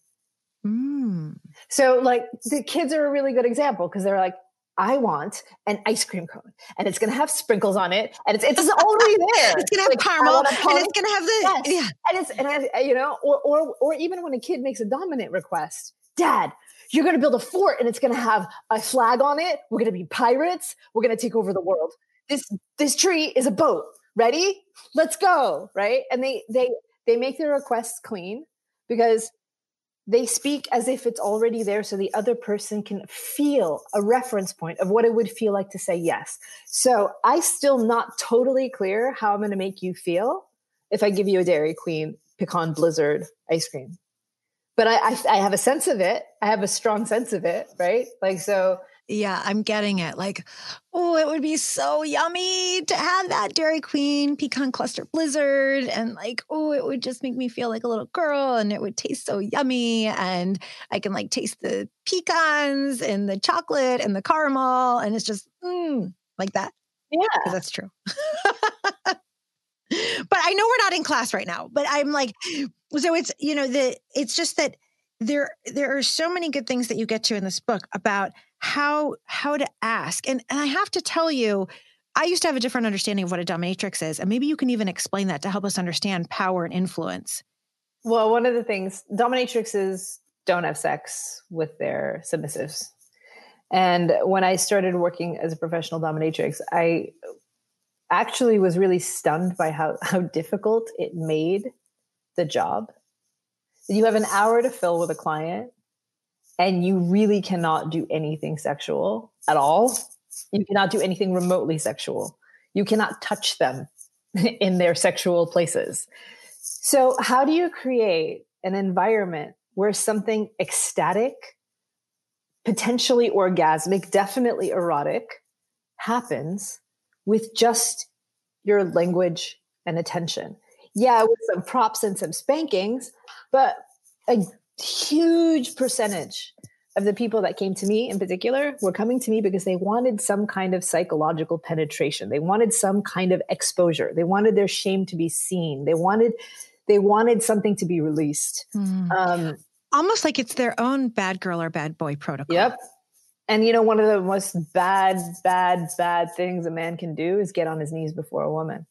C: Mm. So like the kids are a really good example because they're like, I want an ice cream cone, and it's going to have sprinkles on it, and it's it's already [LAUGHS] there.
B: it's going to have like, caramel, and it's going to have the
C: yes. yeah, and it's and I, you know, or or or even when a kid makes a dominant request, Dad, you're going to build a fort and it's going to have a flag on it. We're going to be pirates. We're going to take over the world. This this tree is a boat. Ready? Let's go, right? And they they they make their requests clean because they speak as if it's already there so the other person can feel a reference point of what it would feel like to say yes. So I still not totally clear how I'm going to make you feel if I give you a Dairy Queen pecan blizzard ice cream but I, I, I have a sense of it. I have a strong sense of it, right? Like so.
B: Yeah, I'm getting it. Like, oh, it would be so yummy to have that Dairy Queen pecan cluster blizzard. And like, oh, it would just make me feel like a little girl and it would taste so yummy. And I can like taste the pecans and the chocolate and the caramel. And it's just mm, like that.
C: Yeah.
B: That's true. [LAUGHS] but I know we're not in class right now, but I'm like, so it's, you know, the, it's just that there, there are so many good things that you get to in this book about how, how to ask. And, and I have to tell you, I used to have a different understanding of what a dominatrix is. And maybe you can even explain that to help us understand power and influence.
C: Well, one of the things dominatrixes don't have sex with their submissives. And when I started working as a professional dominatrix, I actually was really stunned by how, [LAUGHS] how difficult it made the job. You have an hour to fill with a client and you really cannot do anything sexual at all. You cannot do anything remotely sexual. You cannot touch them [LAUGHS] in their sexual places. So, how do you create an environment where something ecstatic, potentially orgasmic, definitely erotic happens with just your language and attention? Yeah, with some props and some spankings, but a huge percentage of the people that came to me in particular were coming to me because they wanted some kind of psychological penetration. They wanted some kind of exposure. They wanted their shame to be seen. They wanted they wanted something to be released. Mm.
B: Um, Almost like it's their own bad girl or bad boy protocol.
C: Yep. And you know, one of the most bad, bad, bad things a man can do is get on his knees before a woman.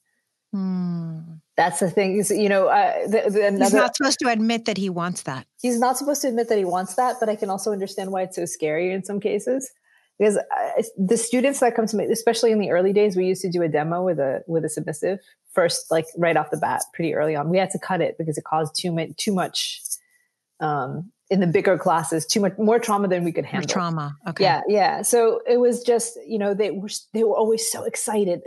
C: Mm. That's the thing. Is, you know, uh, the, the another,
B: he's not supposed to admit that he wants that.
C: He's not supposed to admit that he wants that. But I can also understand why it's so scary in some cases because uh, the students that come to me, especially in the early days, we used to do a demo with a with a submissive first, like right off the bat, pretty early on. We had to cut it because it caused too much too much um, in the bigger classes, too much more trauma than we could handle.
B: More trauma. Okay.
C: Yeah, yeah. So it was just you know they were they were always so excited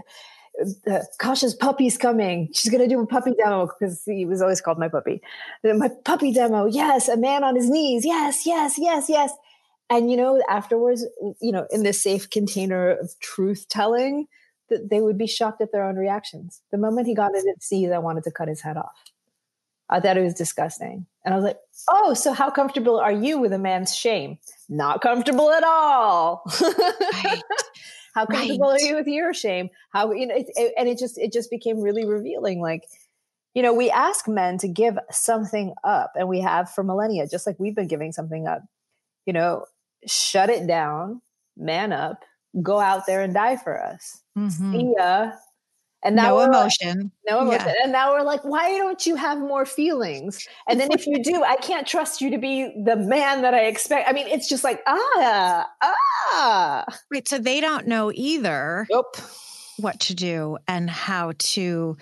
C: uh, Kasia's puppy's coming. She's going to do a puppy demo because he was always called my puppy. My puppy demo. Yes. A man on his knees. Yes, yes, yes, yes. And, you know, afterwards, you know, in this safe container of truth telling, that they would be shocked at their own reactions. The moment he got in his knees, I wanted to cut his head off. I thought it was disgusting. And I was like, oh, so how comfortable are you with a man's shame? Not comfortable at all. Right. [LAUGHS] How comfortable right. are you with your shame? How you know? It, it, and it just it just became really revealing. Like, you know, we ask men to give something up, and we have for millennia, just like we've been giving something up. You know, shut it down, man up, go out there and die for us. Mm-hmm. See ya.
B: And now no emotion.
C: Like, no emotion. Yeah. And now we're like, why don't you have more feelings? And then if you do, I can't trust you to be the man that I expect. I mean, it's just like, ah, ah.
B: Wait, so they don't know either.
C: Nope.
B: What to do and how to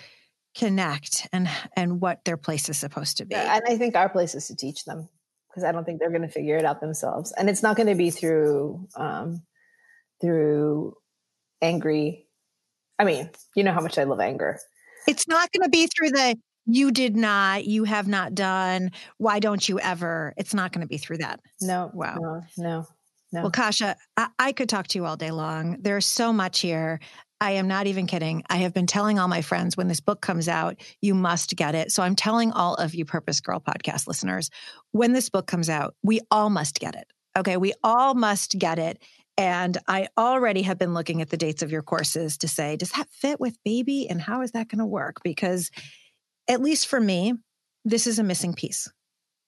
B: connect and and what their place is supposed to be.
C: And I think our place is to teach them because I don't think they're going to figure it out themselves. And it's not going to be through um, through angry I mean, you know how much I love anger.
B: It's not going to be through the you did not, you have not done, why don't you ever? It's not going to be through that.
C: No. Wow. No, no. No.
B: Well, Kasia, I, I could talk to you all day long. There's so much here. I am not even kidding. I have been telling all my friends when this book comes out, you must get it. So I'm telling all of you Purpose Girl podcast listeners, when this book comes out, we all must get it. Okay. We all must get it. And I already have been looking at the dates of your courses to say, does that fit with baby? And how is that going to work? Because, at least for me, this is a missing piece.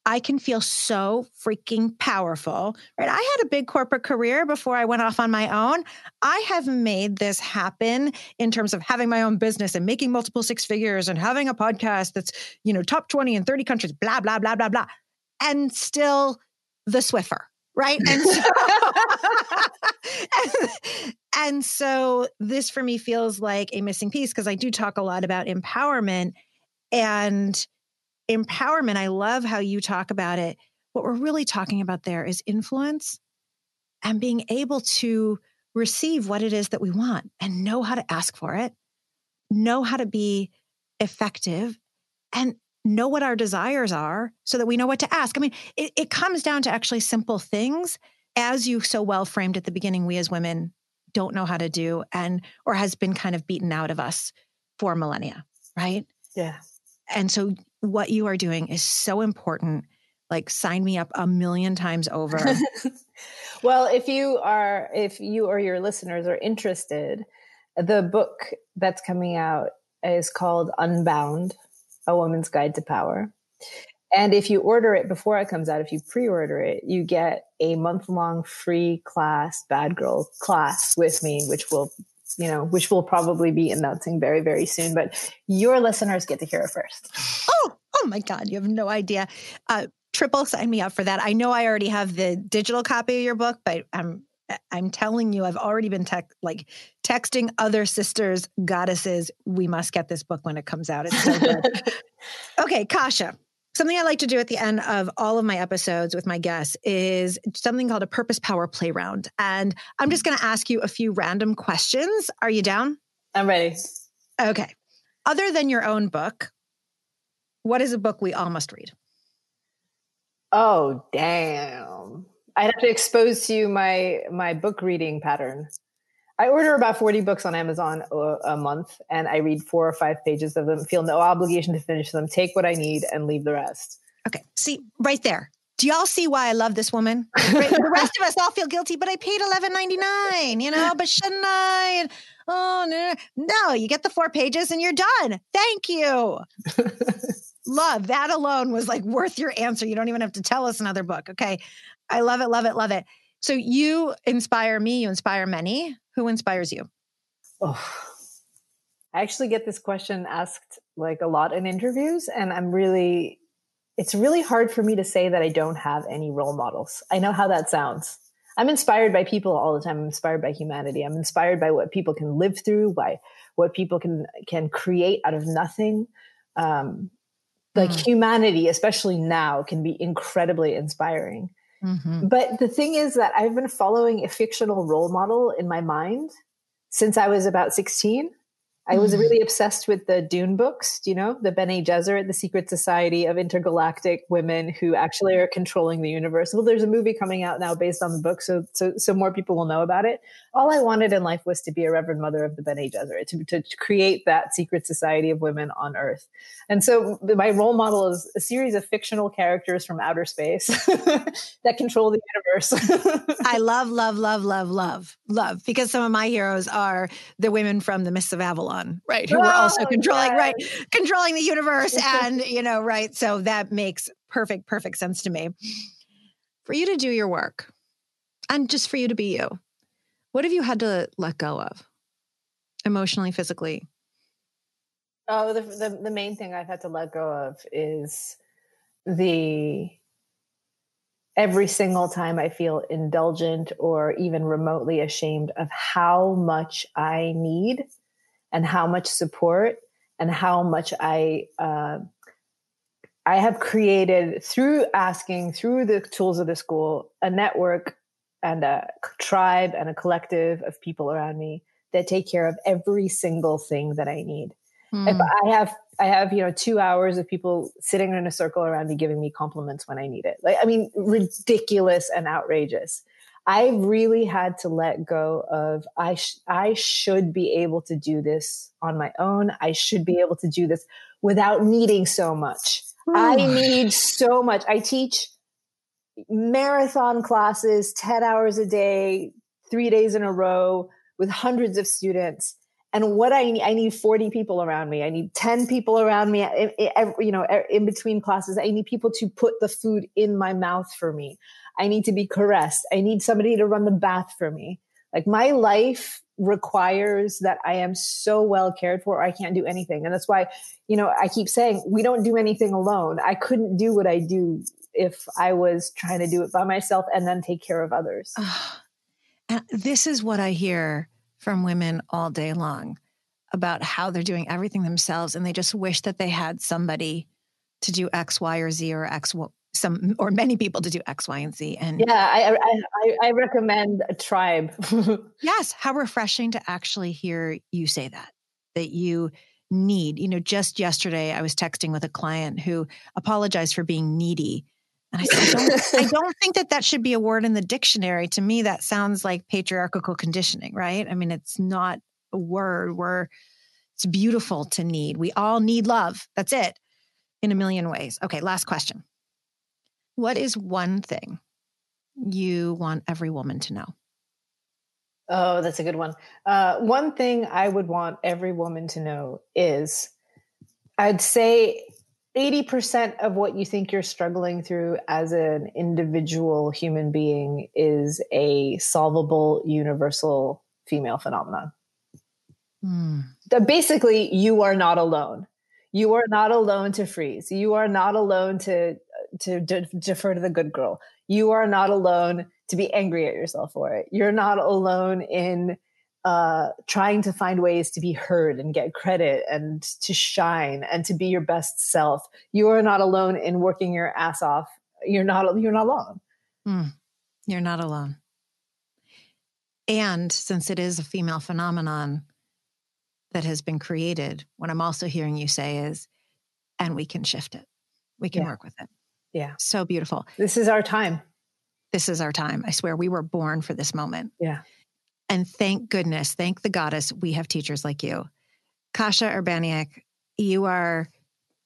B: I can feel so freaking powerful, right? I had a big corporate career before I went off on my own. I have made this happen in terms of having my own business and making multiple six figures and having a podcast that's, you know, top 20 in 30 countries, blah, blah, blah, blah, blah. And still the Swiffer right? And so, and, [LAUGHS] and so this for me feels like a missing piece because I do talk a lot about empowerment and empowerment. I love how you talk about it. What we're really talking about there is influence and being able to receive what it is that we want and know how to ask for it, know how to be effective and know what our desires are so that we know what to ask. I mean, it, it comes down to actually simple things, as you so well framed at the beginning, we as women don't know how to do and or has been kind of beaten out of us for millennia, right?
C: Yeah.
B: And so what you are doing is so important. Like sign me up a million times over. [LAUGHS]
C: well, if you are if you or your listeners are interested, the book that's coming out is called Unbound a Woman's Guide to Power. And if you order it before it comes out, if you pre order it, you get a month long free class, Bad Girl class with me, which will you know, which we'll probably be announcing very, very soon. But your listeners get to hear it first.
B: Oh, oh my God, you have no idea. Uh, triple sign me up for that. I know I already have the digital copy of your book, but I'm I'm telling you, I've already been tech like texting other sisters, goddesses. We must get this book when it comes out. It's so good. [LAUGHS] okay, Kasia. Something I like to do at the end of all of my episodes with my guests is something called a purpose power play round. And I'm just going to ask you a few random questions. Are you down?
C: I'm ready.
B: Okay. Other than your own book, what is a book we all must read?
C: Oh, damn. I'd have to expose to you my my book reading pattern. I order about 40 books on Amazon a, month and I read four or five pages of them, feel no obligation to finish them, take what I need and leave the rest.
B: Okay. See, right there. Do y'all see why I love this woman? Right? the rest of us all feel guilty, but I paid eleven ninety nine. You know, but shouldn't I? And, oh no, no! You get the four pages and you're done. Thank you. [LAUGHS] love that alone was like worth your answer. You don't even have to tell us another book. Okay, I love it, love it, love it. So you inspire me. You inspire many. Who inspires you?
C: Oh, I actually get this question asked like a lot in interviews, and I'm really, it's really hard for me to say that I don't have any role models. I know how that sounds. I'm inspired by people all the time. I'm inspired by humanity. I'm inspired by what people can live through, by what people can can create out of nothing. Um, like mm. humanity, especially now, can be incredibly inspiring. Mm-hmm. But the thing is that I've been following a fictional role model in my mind since I was about 16. I was mm-hmm. really obsessed with the Dune books, do you know, the Bene Gesserit, the secret society of intergalactic women who actually are controlling the universe. Well, there's a movie coming out now based on the book, so so so more people will know about it. All I wanted in life was to be a Reverend Mother of the Bene Gesserit, to, to create that secret society of women on Earth. And so my role model is a series of fictional characters from outer space [LAUGHS] that control the universe.
B: I [LAUGHS] love, love, love, love, love, love, because some of my heroes are the women from the Mists of Avalon on, right? Who oh, were also oh, controlling, yes. right? Controlling the universe. [LAUGHS] and, you know, right. So that makes perfect, perfect sense to me. For you to do your work and just for you to be you, what have you had to let go of emotionally, physically?
C: Oh, the, the, the main thing I've had to let go of is the every single time I feel indulgent or even remotely ashamed of how much I need and how much support and how much I uh, I have created through asking through the tools of the school a network and a tribe and a collective of people around me that take care of every single thing that I need. Mm. If I have I have you know two hours of people sitting in a circle around me giving me compliments when I need it. Like I mean, ridiculous and outrageous. I really had to let go of I sh- I should be able to do this on my own. I should be able to do this without needing so much. I need so much. I teach marathon classes 10 hours a day, 3 days in a row with hundreds of students. And what I need, I need 40 people around me. I need 10 people around me, eh, eh, eh, you know, in between classes. I need people to put the food in my mouth for me. I need to be caressed. I need somebody to run the bath for me. Like my life requires that I am so well cared for, I can't do anything. And that's why, you know, I keep saying we don't do anything alone. I couldn't do what I do if I was trying to do it by myself and then take care of others.
B: and this is what I hear from women all day long about how they're doing everything themselves and they just wish that they had somebody to do X, Y, or Z or X, some or many people to do X, Y, and Z. And
C: yeah, I I, I recommend a tribe. [LAUGHS]
B: yes, how refreshing to actually hear you say that that you need. You know, just yesterday I was texting with a client who apologized for being needy. And I said, I don't, I [LAUGHS] don't think that that should be a word in the dictionary. To me, that sounds like patriarchal conditioning, right? I mean, it's not a word. We're, it's beautiful to need. We all need love. That's it in a million ways. Okay, last question. What is one thing you want every woman to know?
C: Oh, that's a good one. Uh, one thing I would want every woman to know is I'd say 80% of what you think you're struggling through as an individual human being is a solvable universal female phenomenon. Mm. Basically, you are not alone. You are not alone to freeze. You are not alone to to de- defer to the good girl. You are not alone to be angry at yourself for it. You're not alone in uh, trying to find ways to be heard and get credit and to shine and to be your best self. You are not alone in working your ass off. You're not. You're not alone.
B: Mm, you're not alone. And since it is a female phenomenon that has been created, what I'm also hearing you say is, and we can shift it. We can yeah. work with it.
C: Yeah.
B: So beautiful.
C: This is our time.
B: This is our time. I swear we were born for this moment.
C: Yeah.
B: And thank goodness, thank the goddess, we have teachers like you. Kasia Urbaniak, you are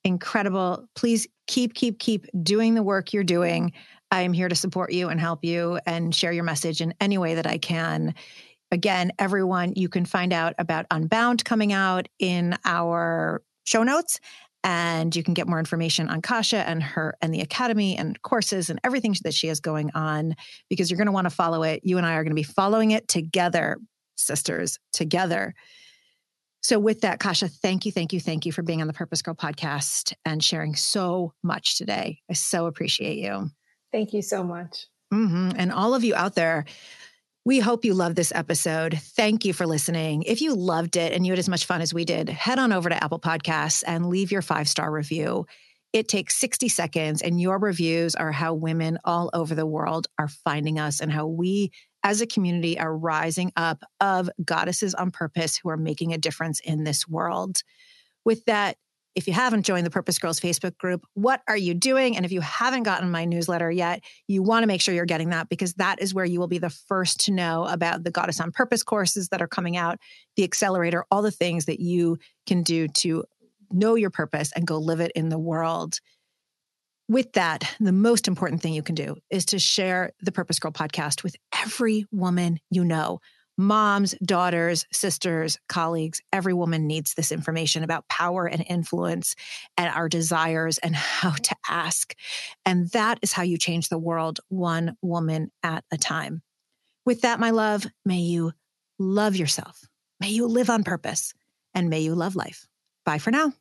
B: incredible. Please keep, keep, keep doing the work you're doing. I'm here to support you and help you and share your message in any way that I can. Again, everyone, you can find out about Unbound coming out in our show notes and you can get more information on Kasia and her and the academy and courses and everything that she has going on because you're going to want to follow it. You and I are going to be following it together, sisters, together. So, with that, Kasia, thank you, thank you, thank you for being on the Purpose Girl podcast and sharing so much today. I so appreciate you.
C: Thank you so much.
B: Mm-hmm. And all of you out there, we hope you love this episode. Thank you for listening. If you loved it and you had as much fun as we did, head on over to Apple Podcasts and leave your five star review. It takes 60 seconds, and your reviews are how women all over the world are finding us and how we as a community are rising up of goddesses on purpose who are making a difference in this world. With that, if you haven't joined the Purpose Girls Facebook group, what are you doing? And if you haven't gotten my newsletter yet, you want to make sure you're getting that because that is where you will be the first to know about the Goddess on Purpose courses that are coming out, the accelerator, all the things that you can do to know your purpose and go live it in the world. With that, the most important thing you can do is to share the Purpose Girl podcast with every woman you know moms, daughters, sisters, colleagues, every woman needs this information about power and influence and our desires and [LAUGHS] how to ask. And that is how you change the world one woman at a time. With that, my love, may you love yourself. May you live on purpose and may you love life. Bye for now.